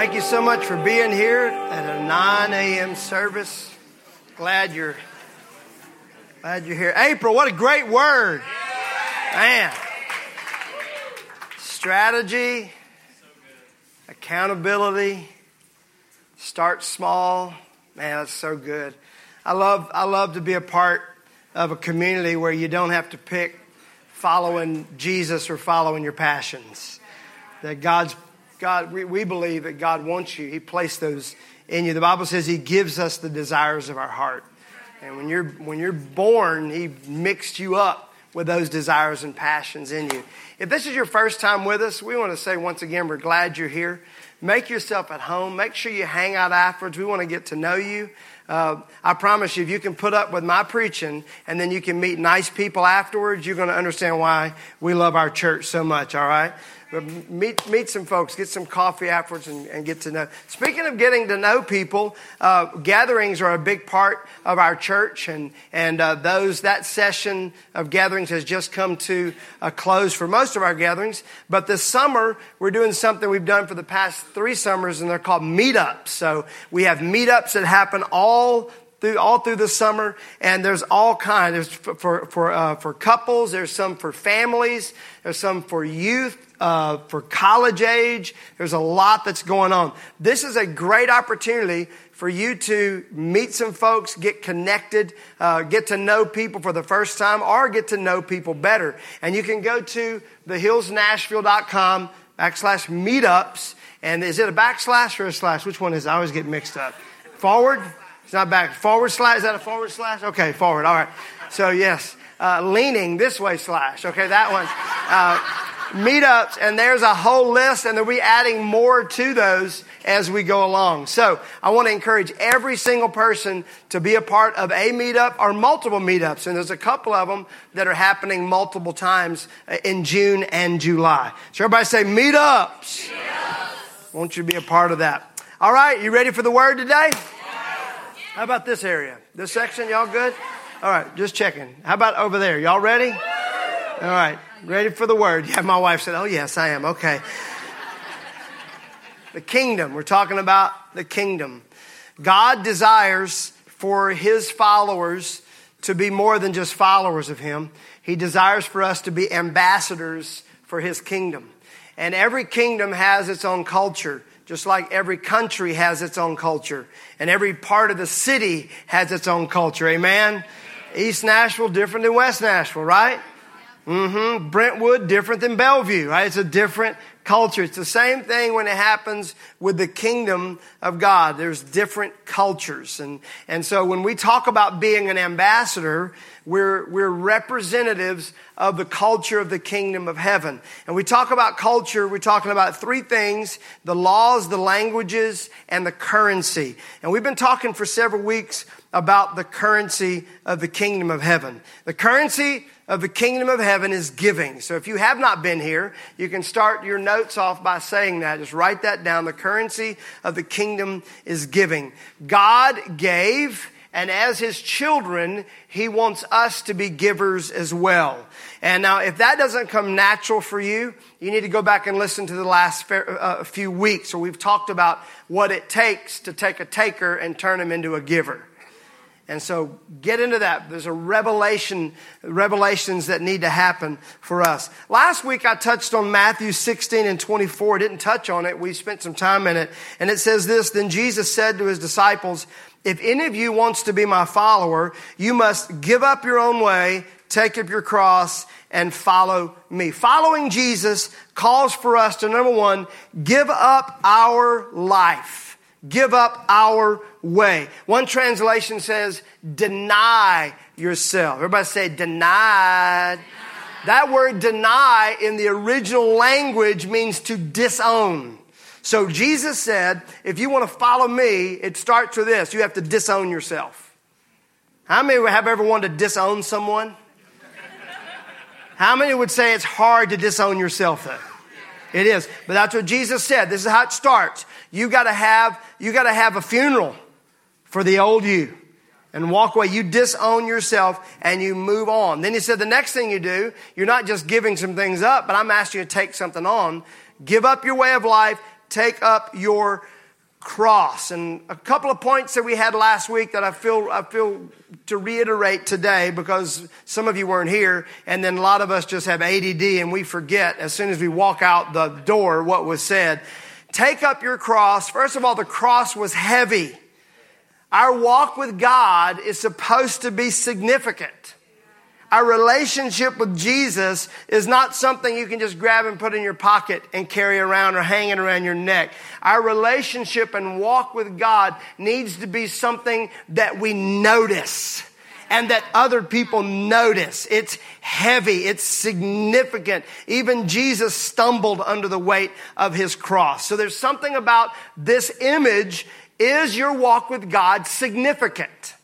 Thank you so much for being here at a 9 a.m. service. Glad you're glad you're here. April, what a great word. Man. Strategy, accountability, start small. Man, that's so good. I love I love to be a part of a community where you don't have to pick following Jesus or following your passions. That God's God, we, we believe that God wants you. He placed those in you. The Bible says He gives us the desires of our heart. And when you're, when you're born, He mixed you up with those desires and passions in you. If this is your first time with us, we want to say once again, we're glad you're here. Make yourself at home. Make sure you hang out afterwards. We want to get to know you. Uh, I promise you, if you can put up with my preaching and then you can meet nice people afterwards, you're going to understand why we love our church so much, all right? Meet, meet some folks, get some coffee afterwards, and, and get to know. Speaking of getting to know people, uh, gatherings are a big part of our church, and, and uh, those that session of gatherings has just come to a close for most of our gatherings. But this summer, we're doing something we've done for the past three summers, and they're called meetups. So we have meetups that happen all through, all through the summer, and there's all kinds. There's for for for, uh, for couples. There's some for families. There's some for youth uh, for college age. There's a lot that's going on. This is a great opportunity for you to meet some folks, get connected, uh, get to know people for the first time, or get to know people better. And you can go to thehillsnashville.com backslash meetups. And is it a backslash or a slash? Which one is it? I always get mixed up. Forward? It's not back. Forward slash? Is that a forward slash? Okay, forward. All right. So, yes. Uh, leaning this way slash. Okay, that one. Meetups, and there's a whole list, and they'll be adding more to those as we go along. So I want to encourage every single person to be a part of a meetup or multiple meetups, and there's a couple of them that are happening multiple times uh, in June and July. So everybody say meetups. meetups. want you to be a part of that. All right, you ready for the word today? How about this area? This section, y'all good? All right, just checking. How about over there? Y'all ready? All right. Ready for the word? Yeah, my wife said, Oh, yes, I am. Okay. the kingdom. We're talking about the kingdom. God desires for his followers to be more than just followers of him. He desires for us to be ambassadors for his kingdom. And every kingdom has its own culture, just like every country has its own culture. And every part of the city has its own culture. Amen? East Nashville different than West Nashville, right? Mm-hmm. Brentwood, different than Bellevue, right? It's a different culture. It's the same thing when it happens with the kingdom of God. There's different cultures. And, and so when we talk about being an ambassador, we're, we're representatives of the culture of the kingdom of heaven. And we talk about culture, we're talking about three things the laws, the languages, and the currency. And we've been talking for several weeks about the currency of the kingdom of heaven. The currency of the kingdom of heaven is giving. So if you have not been here, you can start your notes off by saying that. Just write that down. The currency of the kingdom is giving. God gave, and as his children, he wants us to be givers as well. And now, if that doesn't come natural for you, you need to go back and listen to the last uh, few weeks where we've talked about what it takes to take a taker and turn him into a giver. And so get into that. There's a revelation, revelations that need to happen for us. Last week I touched on Matthew 16 and 24. Didn't touch on it. We spent some time in it. And it says this, then Jesus said to his disciples, if any of you wants to be my follower, you must give up your own way, take up your cross, and follow me. Following Jesus calls for us to number one, give up our life. Give up our way. One translation says, deny yourself. Everybody say, denied. That word deny in the original language means to disown. So Jesus said, if you want to follow me, it starts with this. You have to disown yourself. How many have ever wanted to disown someone? How many would say it's hard to disown yourself though? It is. But that's what Jesus said. This is how it starts. You gotta have, you gotta have a funeral for the old you and walk away. You disown yourself and you move on. Then he said the next thing you do, you're not just giving some things up, but I'm asking you to take something on. Give up your way of life, take up your cross. And a couple of points that we had last week that I feel, I feel to reiterate today because some of you weren't here and then a lot of us just have ADD and we forget as soon as we walk out the door what was said. Take up your cross. First of all, the cross was heavy. Our walk with God is supposed to be significant. Our relationship with Jesus is not something you can just grab and put in your pocket and carry around or hanging around your neck. Our relationship and walk with God needs to be something that we notice and that other people notice. It's heavy. It's significant. Even Jesus stumbled under the weight of his cross. So there's something about this image. Is your walk with God significant?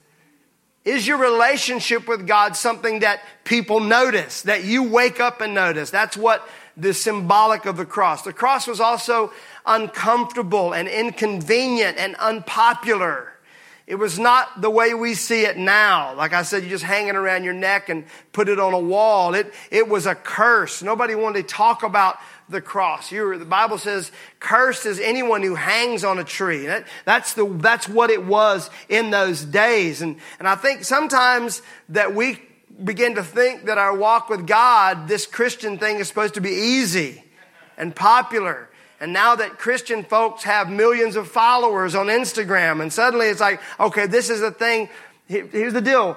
Is your relationship with God something that people notice, that you wake up and notice? That's what the symbolic of the cross. The cross was also uncomfortable and inconvenient and unpopular. It was not the way we see it now. Like I said, you just hang it around your neck and put it on a wall. It, it was a curse. Nobody wanted to talk about the cross. You, the Bible says, cursed is anyone who hangs on a tree. That, that's, the, that's what it was in those days. And, and I think sometimes that we begin to think that our walk with God, this Christian thing is supposed to be easy and popular. And now that Christian folks have millions of followers on Instagram, and suddenly it's like, okay, this is a thing. Here's the deal.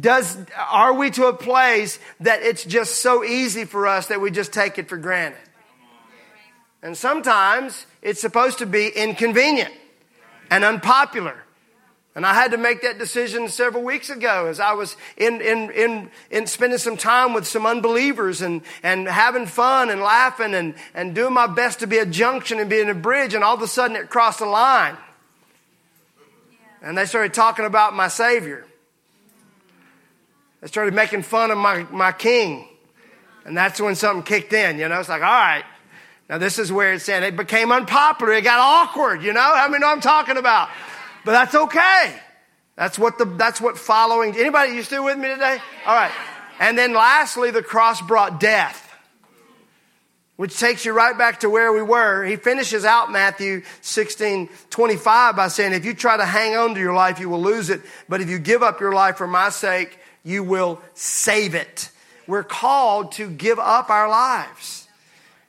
Does, are we to a place that it's just so easy for us that we just take it for granted? And sometimes it's supposed to be inconvenient and unpopular. And I had to make that decision several weeks ago as I was in, in, in, in spending some time with some unbelievers and, and having fun and laughing and, and doing my best to be a junction and being a bridge. And all of a sudden it crossed a line. And they started talking about my Savior. They started making fun of my, my King. And that's when something kicked in, you know. It's like, all right, now, this is where it's saying it became unpopular. It got awkward, you know? How many know I'm talking about? But that's okay. That's what the, that's what following, anybody, you still with me today? All right. And then lastly, the cross brought death, which takes you right back to where we were. He finishes out Matthew 16, 25 by saying, if you try to hang on to your life, you will lose it. But if you give up your life for my sake, you will save it. We're called to give up our lives.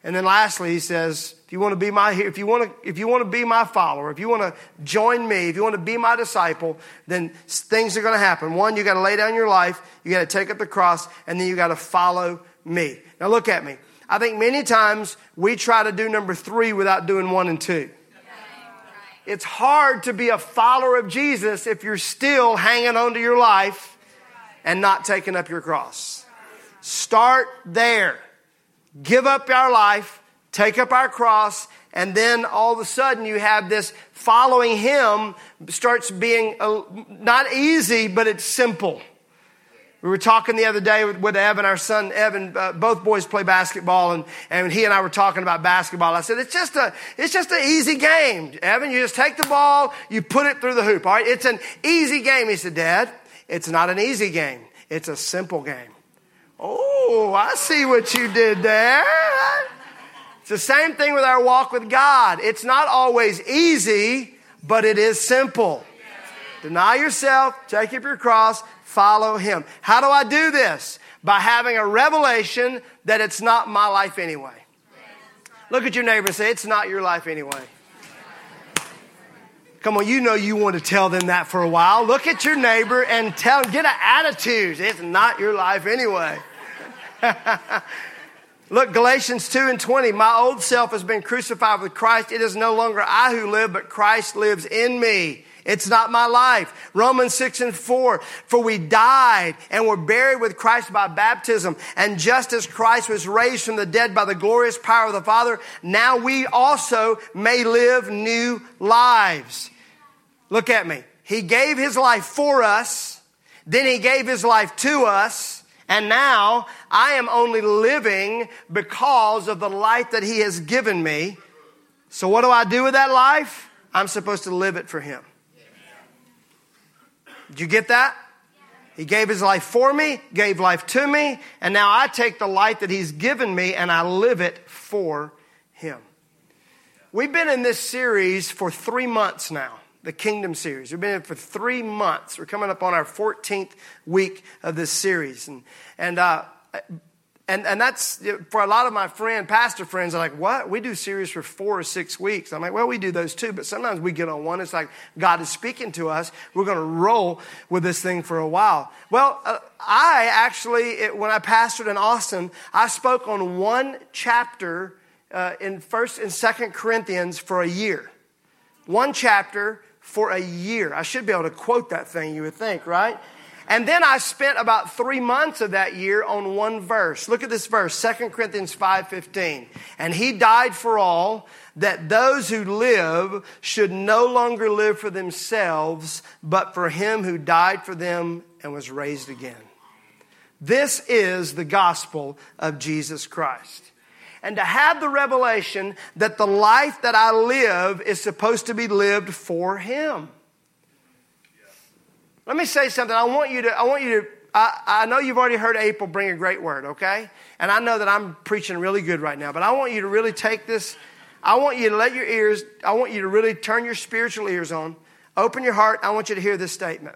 And then lastly, he says, if you want to be my, if you want to, if you want to be my follower, if you want to join me, if you want to be my disciple, then things are going to happen. One, you got to lay down your life, you got to take up the cross, and then you got to follow me. Now look at me. I think many times we try to do number three without doing one and two. It's hard to be a follower of Jesus if you're still hanging on to your life and not taking up your cross. Start there give up our life, take up our cross, and then all of a sudden you have this following him starts being not easy, but it's simple. We were talking the other day with, with Evan, our son Evan. Uh, both boys play basketball, and, and he and I were talking about basketball. I said it's just a it's just an easy game, Evan. You just take the ball, you put it through the hoop. All right, it's an easy game. He said, Dad, it's not an easy game. It's a simple game. Oh, I see what you did there. The same thing with our walk with God. It's not always easy, but it is simple. Deny yourself, take up your cross, follow Him. How do I do this? By having a revelation that it's not my life anyway. Look at your neighbor and say, It's not your life anyway. Come on, you know you want to tell them that for a while. Look at your neighbor and tell them, get an attitude. It's not your life anyway. Look, Galatians 2 and 20. My old self has been crucified with Christ. It is no longer I who live, but Christ lives in me. It's not my life. Romans 6 and 4. For we died and were buried with Christ by baptism. And just as Christ was raised from the dead by the glorious power of the Father, now we also may live new lives. Look at me. He gave his life for us. Then he gave his life to us. And now I am only living because of the life that He has given me. So, what do I do with that life? I'm supposed to live it for Him. Did you get that? He gave His life for me, gave life to me, and now I take the life that He's given me and I live it for Him. we've been in this series for three months now, the Kingdom series. We've been in for three months. We're coming up on our 14th week of this series. And, and, uh, and, and that's for a lot of my friend, pastor friends, are like, what? We do series for four or six weeks. I'm like, well, we do those too, but sometimes we get on one. It's like God is speaking to us. We're going to roll with this thing for a while. Well, uh, I actually, it, when I pastored in Austin, I spoke on one chapter uh, in First and Second Corinthians for a year. One chapter for a year. I should be able to quote that thing, you would think, right? And then I spent about three months of that year on one verse. Look at this verse, 2 Corinthians 5.15. And he died for all, that those who live should no longer live for themselves, but for him who died for them and was raised again. This is the gospel of Jesus Christ. And to have the revelation that the life that I live is supposed to be lived for him. Let me say something. I want you to, I want you to, I, I know you've already heard April bring a great word, okay? And I know that I'm preaching really good right now, but I want you to really take this. I want you to let your ears, I want you to really turn your spiritual ears on. Open your heart. I want you to hear this statement.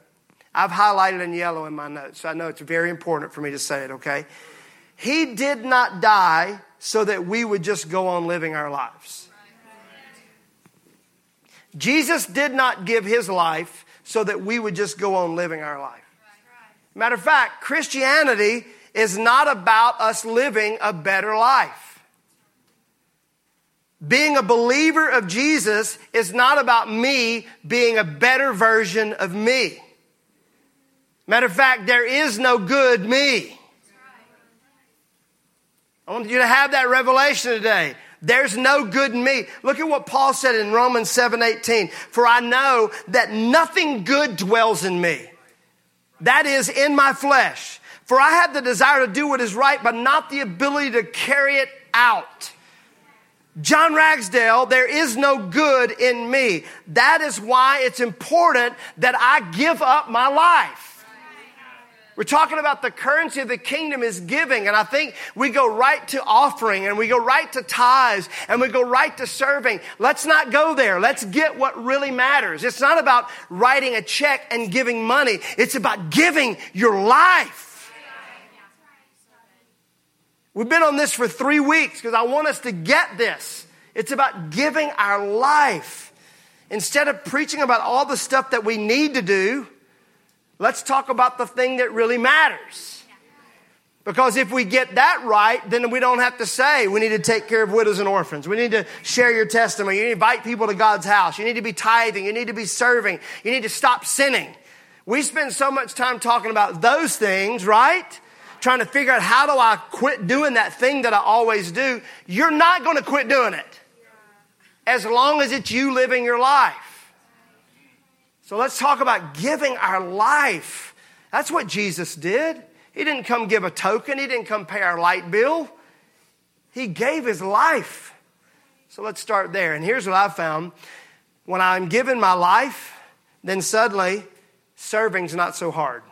I've highlighted in yellow in my notes, so I know it's very important for me to say it, okay? He did not die so that we would just go on living our lives. Jesus did not give his life so that we would just go on living our life. Matter of fact, Christianity is not about us living a better life. Being a believer of Jesus is not about me being a better version of me. Matter of fact, there is no good me. I want you to have that revelation today. There's no good in me. Look at what Paul said in Romans 7 18. For I know that nothing good dwells in me. That is in my flesh. For I have the desire to do what is right, but not the ability to carry it out. John Ragsdale, there is no good in me. That is why it's important that I give up my life. We're talking about the currency of the kingdom is giving. And I think we go right to offering and we go right to tithes and we go right to serving. Let's not go there. Let's get what really matters. It's not about writing a check and giving money. It's about giving your life. We've been on this for three weeks because I want us to get this. It's about giving our life. Instead of preaching about all the stuff that we need to do, Let's talk about the thing that really matters. Because if we get that right, then we don't have to say we need to take care of widows and orphans. We need to share your testimony. You need to invite people to God's house. You need to be tithing. You need to be serving. You need to stop sinning. We spend so much time talking about those things, right? Trying to figure out how do I quit doing that thing that I always do. You're not going to quit doing it as long as it's you living your life. So let's talk about giving our life. That's what Jesus did. He didn't come give a token, He didn't come pay our light bill. He gave His life. So let's start there. And here's what I found when I'm giving my life, then suddenly serving's not so hard,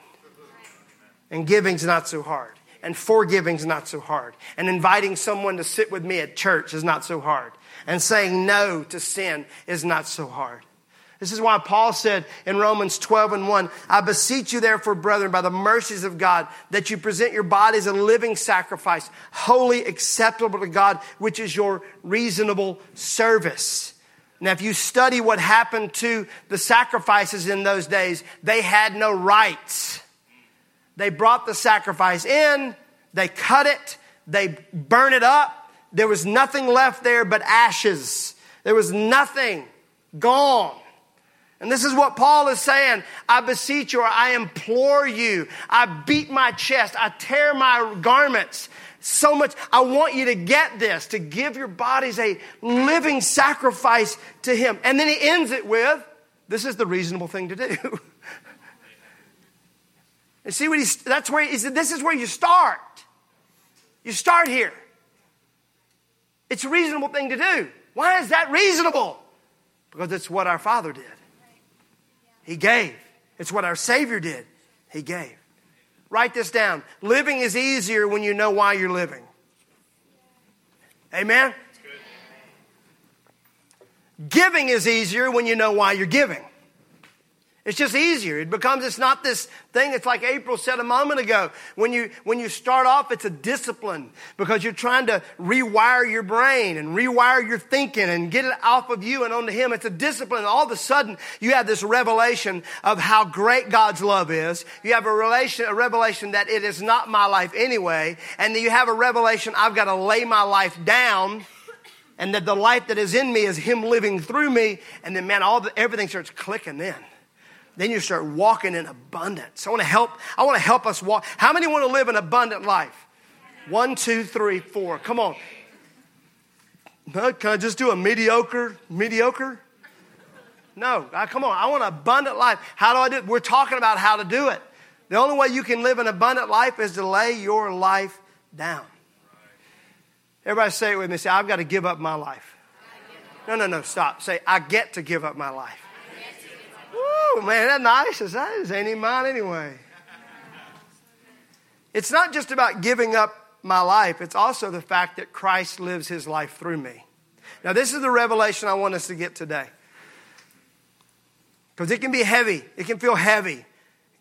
and giving's not so hard, and forgiving's not so hard, and inviting someone to sit with me at church is not so hard, and saying no to sin is not so hard. This is why Paul said in Romans 12 and 1, I beseech you therefore, brethren, by the mercies of God, that you present your bodies a living sacrifice, wholly acceptable to God, which is your reasonable service. Now, if you study what happened to the sacrifices in those days, they had no rights. They brought the sacrifice in, they cut it, they burn it up. There was nothing left there but ashes. There was nothing gone. And this is what Paul is saying. I beseech you, or I implore you. I beat my chest. I tear my garments so much. I want you to get this, to give your bodies a living sacrifice to Him. And then he ends it with, this is the reasonable thing to do. and see what he, that's where he said, this is where you start. You start here. It's a reasonable thing to do. Why is that reasonable? Because it's what our Father did. He gave. It's what our Savior did. He gave. Write this down. Living is easier when you know why you're living. Amen? Giving is easier when you know why you're giving. It's just easier. It becomes, it's not this thing. It's like April said a moment ago. When you, when you start off, it's a discipline because you're trying to rewire your brain and rewire your thinking and get it off of you and onto Him. It's a discipline. All of a sudden, you have this revelation of how great God's love is. You have a relation, a revelation that it is not my life anyway. And then you have a revelation, I've got to lay my life down and that the life that is in me is Him living through me. And then, man, all the, everything starts clicking then then you start walking in abundance. I want to help, I want to help us walk. How many want to live an abundant life? One, two, three, four. Come on. Can I just do a mediocre, mediocre? No, I, come on. I want an abundant life. How do I do it? We're talking about how to do it. The only way you can live an abundant life is to lay your life down. Everybody say it with me. Say, I've got to give up my life. No, no, no, stop. Say, I get to give up my life. Woo, man, that nice as that is. Ain't even mine anyway. It's not just about giving up my life, it's also the fact that Christ lives his life through me. Now, this is the revelation I want us to get today. Because it can be heavy, it can feel heavy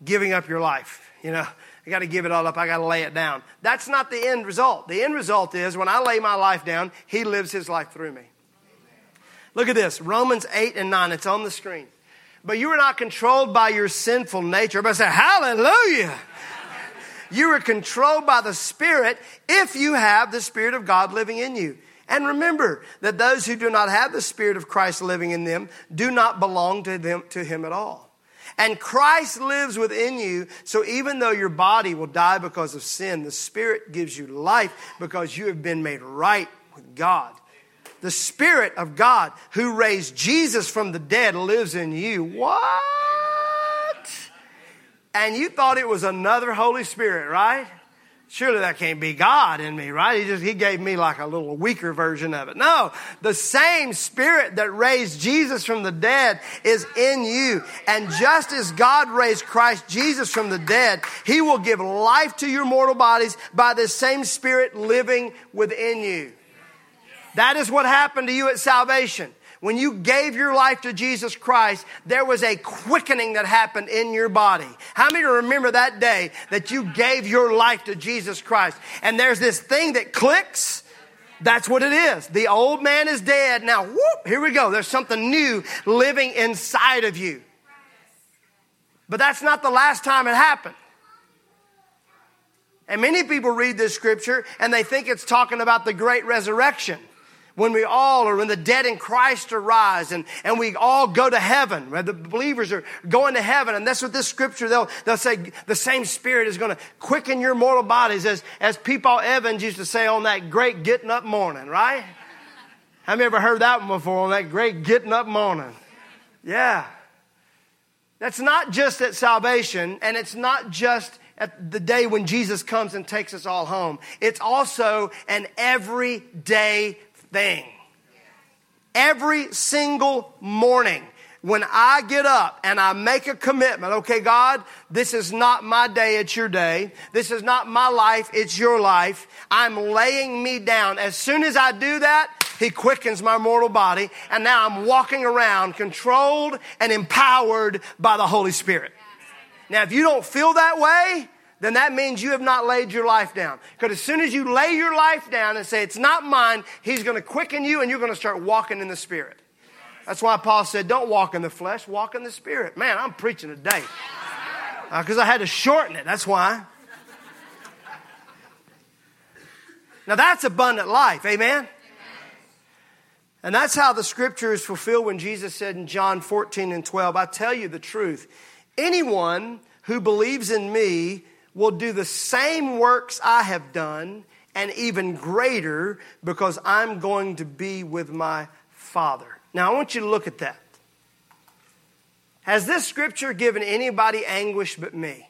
giving up your life. You know, I got to give it all up, I got to lay it down. That's not the end result. The end result is when I lay my life down, he lives his life through me. Look at this Romans 8 and 9, it's on the screen. But you are not controlled by your sinful nature. But say, Hallelujah. You are controlled by the Spirit if you have the Spirit of God living in you. And remember that those who do not have the Spirit of Christ living in them do not belong to, them, to Him at all. And Christ lives within you, so even though your body will die because of sin, the Spirit gives you life because you have been made right with God the Spirit of God who raised Jesus from the dead lives in you. What? And you thought it was another Holy Spirit, right? Surely that can't be God in me, right? He just, he gave me like a little weaker version of it. No, the same spirit that raised Jesus from the dead is in you. And just as God raised Christ Jesus from the dead, he will give life to your mortal bodies by the same spirit living within you. That is what happened to you at salvation. When you gave your life to Jesus Christ, there was a quickening that happened in your body. How many remember that day that you gave your life to Jesus Christ? And there's this thing that clicks. That's what it is. The old man is dead. Now, whoop, here we go. There's something new living inside of you. But that's not the last time it happened. And many people read this scripture and they think it's talking about the great resurrection when we all are when the dead in Christ arise and, and we all go to heaven, where the believers are going to heaven. And that's what this scripture, they'll, they'll say the same spirit is going to quicken your mortal bodies as, as Peepaw Evans used to say on that great getting up morning, right? Have you ever heard that one before on that great getting up morning? Yeah. That's not just at salvation and it's not just at the day when Jesus comes and takes us all home. It's also an everyday thing. Every single morning, when I get up and I make a commitment, okay, God, this is not my day, it's your day. This is not my life, it's your life. I'm laying me down. As soon as I do that, He quickens my mortal body, and now I'm walking around controlled and empowered by the Holy Spirit. Now, if you don't feel that way, then that means you have not laid your life down. Because as soon as you lay your life down and say, it's not mine, He's going to quicken you and you're going to start walking in the Spirit. That's why Paul said, don't walk in the flesh, walk in the Spirit. Man, I'm preaching today. Because uh, I had to shorten it. That's why. Now that's abundant life. Amen? And that's how the scripture is fulfilled when Jesus said in John 14 and 12, I tell you the truth. Anyone who believes in me will do the same works I have done and even greater because I'm going to be with my Father. Now, I want you to look at that. Has this scripture given anybody anguish but me?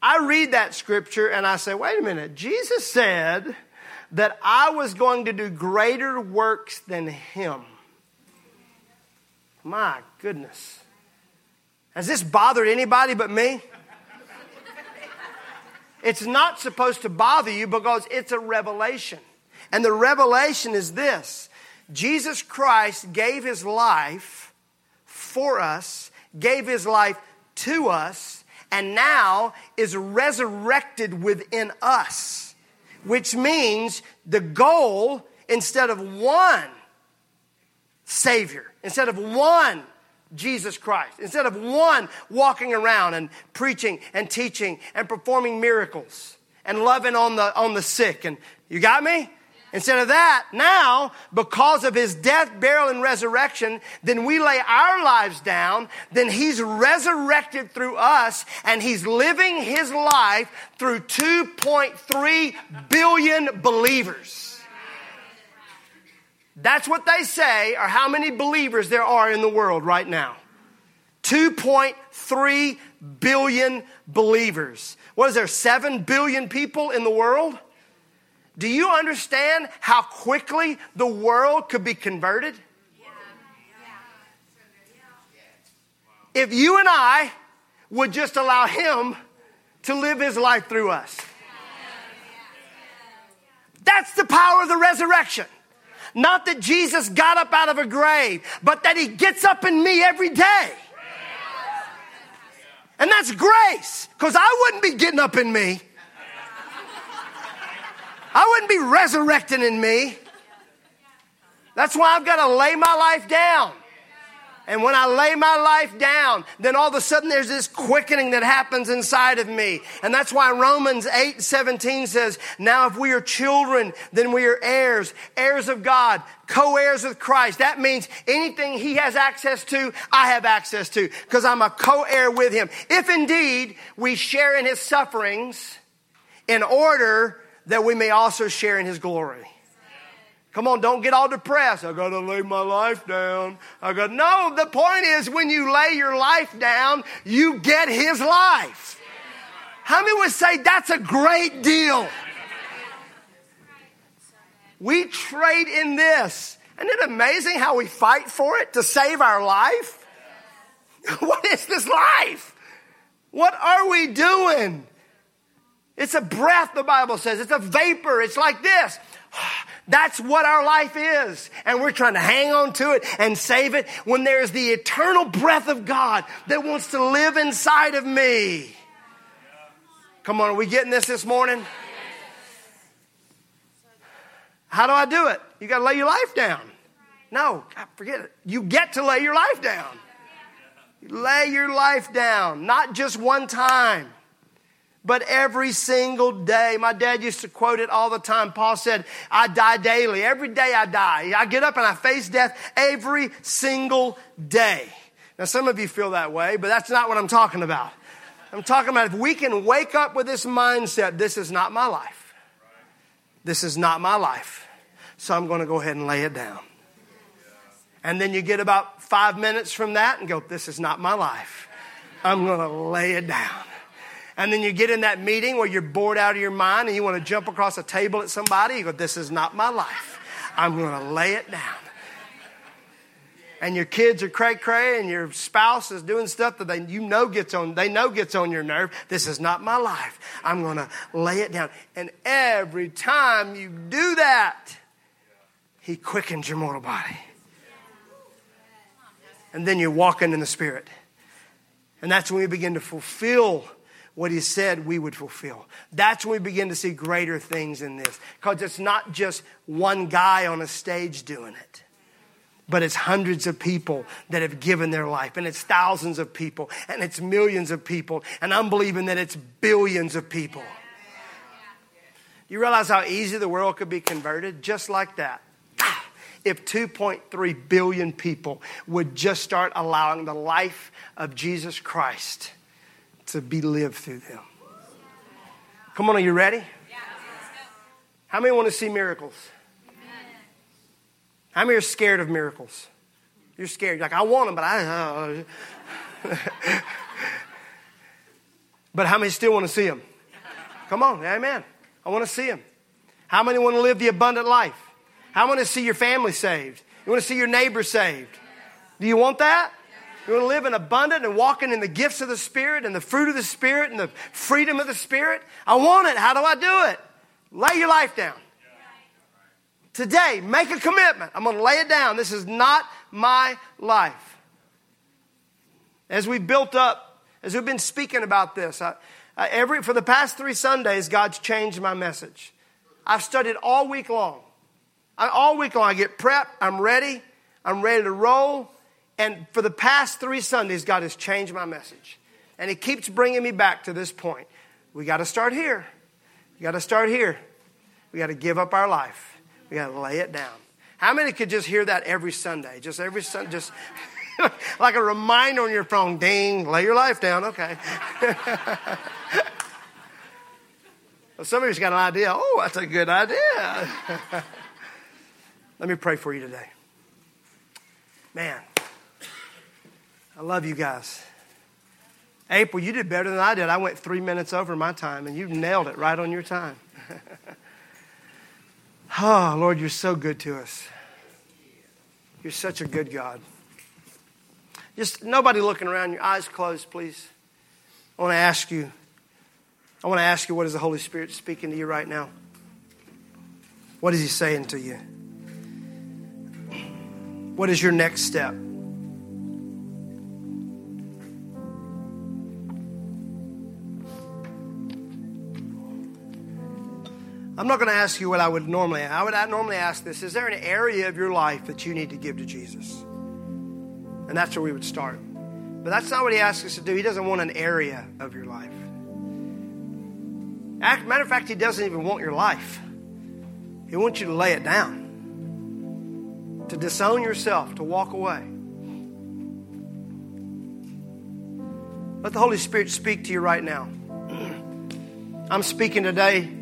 I read that scripture and I say, wait a minute, Jesus said that I was going to do greater works than him. My goodness. Has this bothered anybody but me? It's not supposed to bother you because it's a revelation. And the revelation is this Jesus Christ gave his life for us, gave his life to us, and now is resurrected within us, which means the goal, instead of one Savior, instead of one Jesus Christ, instead of one walking around and preaching and teaching and performing miracles and loving on the, on the sick. And you got me? Instead of that, now, because of his death, burial, and resurrection, then we lay our lives down, then he's resurrected through us, and he's living his life through 2.3 billion believers. That's what they say, or how many believers there are in the world right now. 2.3 billion believers. What is there, 7 billion people in the world? Do you understand how quickly the world could be converted? If you and I would just allow Him to live His life through us. That's the power of the resurrection. Not that Jesus got up out of a grave, but that He gets up in me every day. And that's grace, because I wouldn't be getting up in me. I wouldn't be resurrecting in me. That's why I've got to lay my life down. And when I lay my life down, then all of a sudden there's this quickening that happens inside of me. And that's why Romans 8 17 says, Now if we are children, then we are heirs, heirs of God, co heirs with Christ. That means anything He has access to, I have access to, because I'm a co heir with Him. If indeed we share in His sufferings in order that we may also share in his glory. Come on, don't get all depressed. I got to lay my life down. I got no. The point is, when you lay your life down, you get His life. How many would say that's a great deal? We trade in this. Isn't it amazing how we fight for it to save our life? What is this life? What are we doing? It's a breath, the Bible says. It's a vapor. It's like this. That's what our life is. And we're trying to hang on to it and save it when there's the eternal breath of God that wants to live inside of me. Come on, are we getting this this morning? How do I do it? You got to lay your life down. No, forget it. You get to lay your life down. Lay your life down, not just one time but every single day. My dad used to quote it all the time. Paul said, I die daily. Every day I die. I get up and I face death every single day. Now, some of you feel that way, but that's not what I'm talking about. I'm talking about if we can wake up with this mindset, this is not my life. This is not my life. So I'm going to go ahead and lay it down. And then you get about five minutes from that and go, this is not my life. I'm going to lay it down. And then you get in that meeting where you're bored out of your mind and you want to jump across a table at somebody. You go, This is not my life. I'm going to lay it down. And your kids are cray cray and your spouse is doing stuff that they, you know gets on, they know gets on your nerve. This is not my life. I'm going to lay it down. And every time you do that, He quickens your mortal body. And then you're walking in the Spirit. And that's when we begin to fulfill what he said we would fulfill. That's when we begin to see greater things in this. Because it's not just one guy on a stage doing it, but it's hundreds of people that have given their life, and it's thousands of people, and it's millions of people, and I'm believing that it's billions of people. You realize how easy the world could be converted? Just like that ah! if 2.3 billion people would just start allowing the life of Jesus Christ to be lived through them. Come on, are you ready? How many want to see miracles? How many are scared of miracles? You're scared. You're like, I want them, but I. Uh. but how many still want to see them? Come on, amen. I want to see them. How many want to live the abundant life? How many want to see your family saved? You want to see your neighbor saved? Do you want that? You want to live in abundant and walking in the gifts of the Spirit and the fruit of the Spirit and the freedom of the Spirit? I want it. How do I do it? Lay your life down. Today, make a commitment. I'm going to lay it down. This is not my life. As we built up, as we've been speaking about this, I, I, every, for the past three Sundays, God's changed my message. I've studied all week long. I, all week long, I get prepped, I'm ready, I'm ready to roll. And for the past three Sundays, God has changed my message. And He keeps bringing me back to this point. We got to start here. We got to start here. We got to give up our life. We got to lay it down. How many could just hear that every Sunday? Just every Sunday, just like a reminder on your phone. Ding, lay your life down. Okay. well, some of you's got an idea. Oh, that's a good idea. Let me pray for you today. Man, I love you guys. April, you did better than I did. I went three minutes over my time, and you nailed it right on your time. Oh, Lord, you're so good to us. You're such a good God. Just nobody looking around, your eyes closed, please. I want to ask you, I want to ask you, what is the Holy Spirit speaking to you right now? What is He saying to you? What is your next step? I'm not going to ask you what I would normally. I would normally ask this: Is there an area of your life that you need to give to Jesus? And that's where we would start. But that's not what he asks us to do. He doesn't want an area of your life. Matter of fact, he doesn't even want your life. He wants you to lay it down, to disown yourself, to walk away. Let the Holy Spirit speak to you right now. I'm speaking today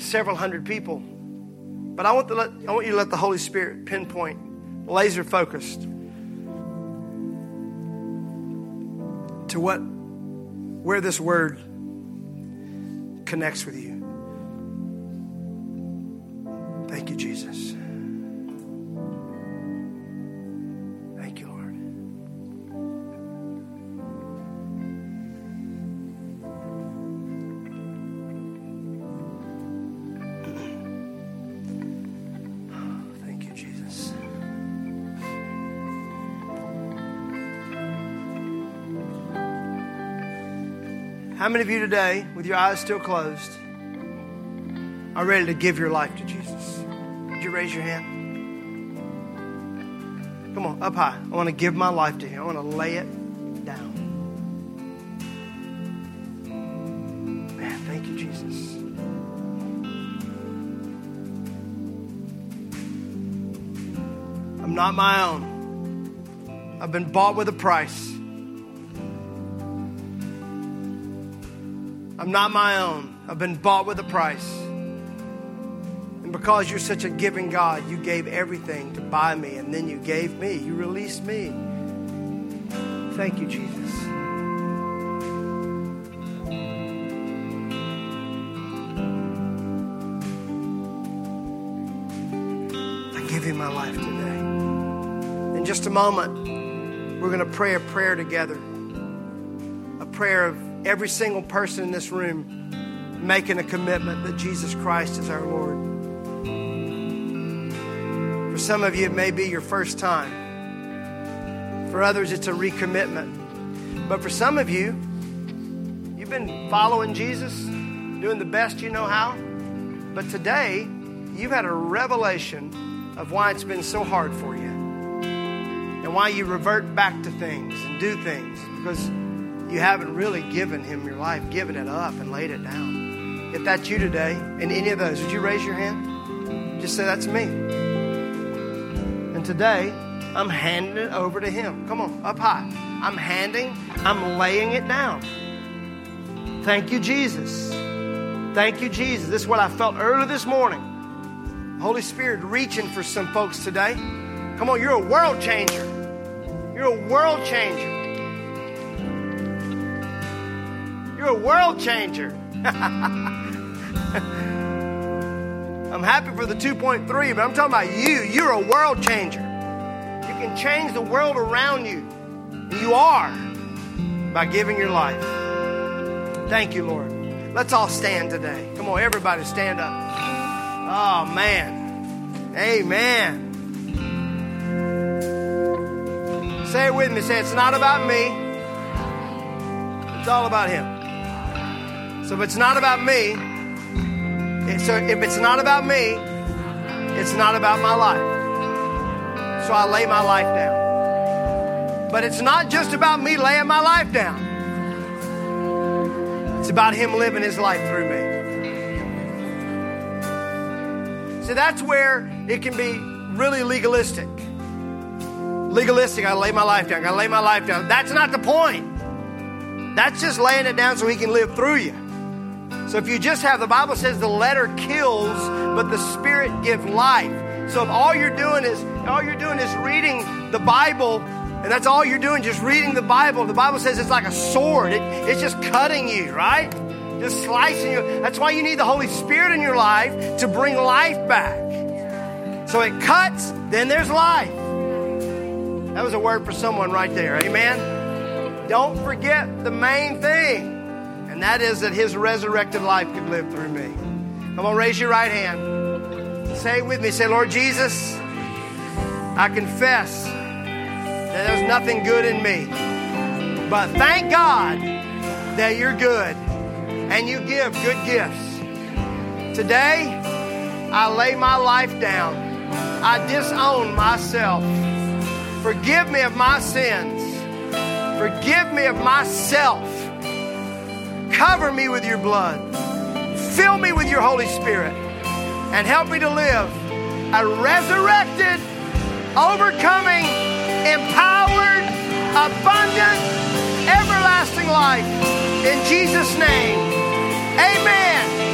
several hundred people. But I want, to let, I want you to let the Holy Spirit pinpoint, laser focused to what, where this word connects with you. Thank you, Jesus. Many of you today, with your eyes still closed, are ready to give your life to Jesus? Would you raise your hand? Come on, up high. I want to give my life to Him. I want to lay it down. Man, thank you, Jesus. I'm not my own. I've been bought with a price. I'm not my own. I've been bought with a price. And because you're such a giving God, you gave everything to buy me, and then you gave me. You released me. Thank you, Jesus. I give you my life today. In just a moment, we're going to pray a prayer together a prayer of every single person in this room making a commitment that Jesus Christ is our Lord. For some of you, it may be your first time. For others, it's a recommitment. But for some of you, you've been following Jesus, doing the best you know how. But today, you've had a revelation of why it's been so hard for you and why you revert back to things and do things because you haven't really given him your life, given it up and laid it down. If that's you today, in any of those, would you raise your hand? Just say, That's me. And today, I'm handing it over to him. Come on, up high. I'm handing, I'm laying it down. Thank you, Jesus. Thank you, Jesus. This is what I felt early this morning. Holy Spirit reaching for some folks today. Come on, you're a world changer. You're a world changer. You're a world changer. I'm happy for the 2.3, but I'm talking about you. You're a world changer. You can change the world around you. And you are by giving your life. Thank you, Lord. Let's all stand today. Come on, everybody, stand up. Oh, man. Amen. Say it with me. Say, it's not about me. It's all about Him. So if it's not about me, so if it's not about me, it's not about my life. So I lay my life down. But it's not just about me laying my life down. It's about Him living His life through me. So that's where it can be really legalistic. Legalistic, I lay my life down, I lay my life down. That's not the point. That's just laying it down so He can live through you. So if you just have, the Bible says the letter kills, but the Spirit gives life. So if all you're doing is, all you're doing is reading the Bible, and that's all you're doing, just reading the Bible, the Bible says it's like a sword. It, it's just cutting you, right? just slicing you. That's why you need the Holy Spirit in your life to bring life back. So it cuts, then there's life. That was a word for someone right there. Amen. Don't forget the main thing, and that is that His resurrected life could live through me. Come on, raise your right hand. Say with me. Say, Lord Jesus, I confess that there's nothing good in me. But thank God that you're good and you give good gifts. Today, I lay my life down. I disown myself. Forgive me of my sins. Forgive me of myself. Cover me with your blood. Fill me with your Holy Spirit. And help me to live a resurrected, overcoming, empowered, abundant, everlasting life. In Jesus' name. Amen.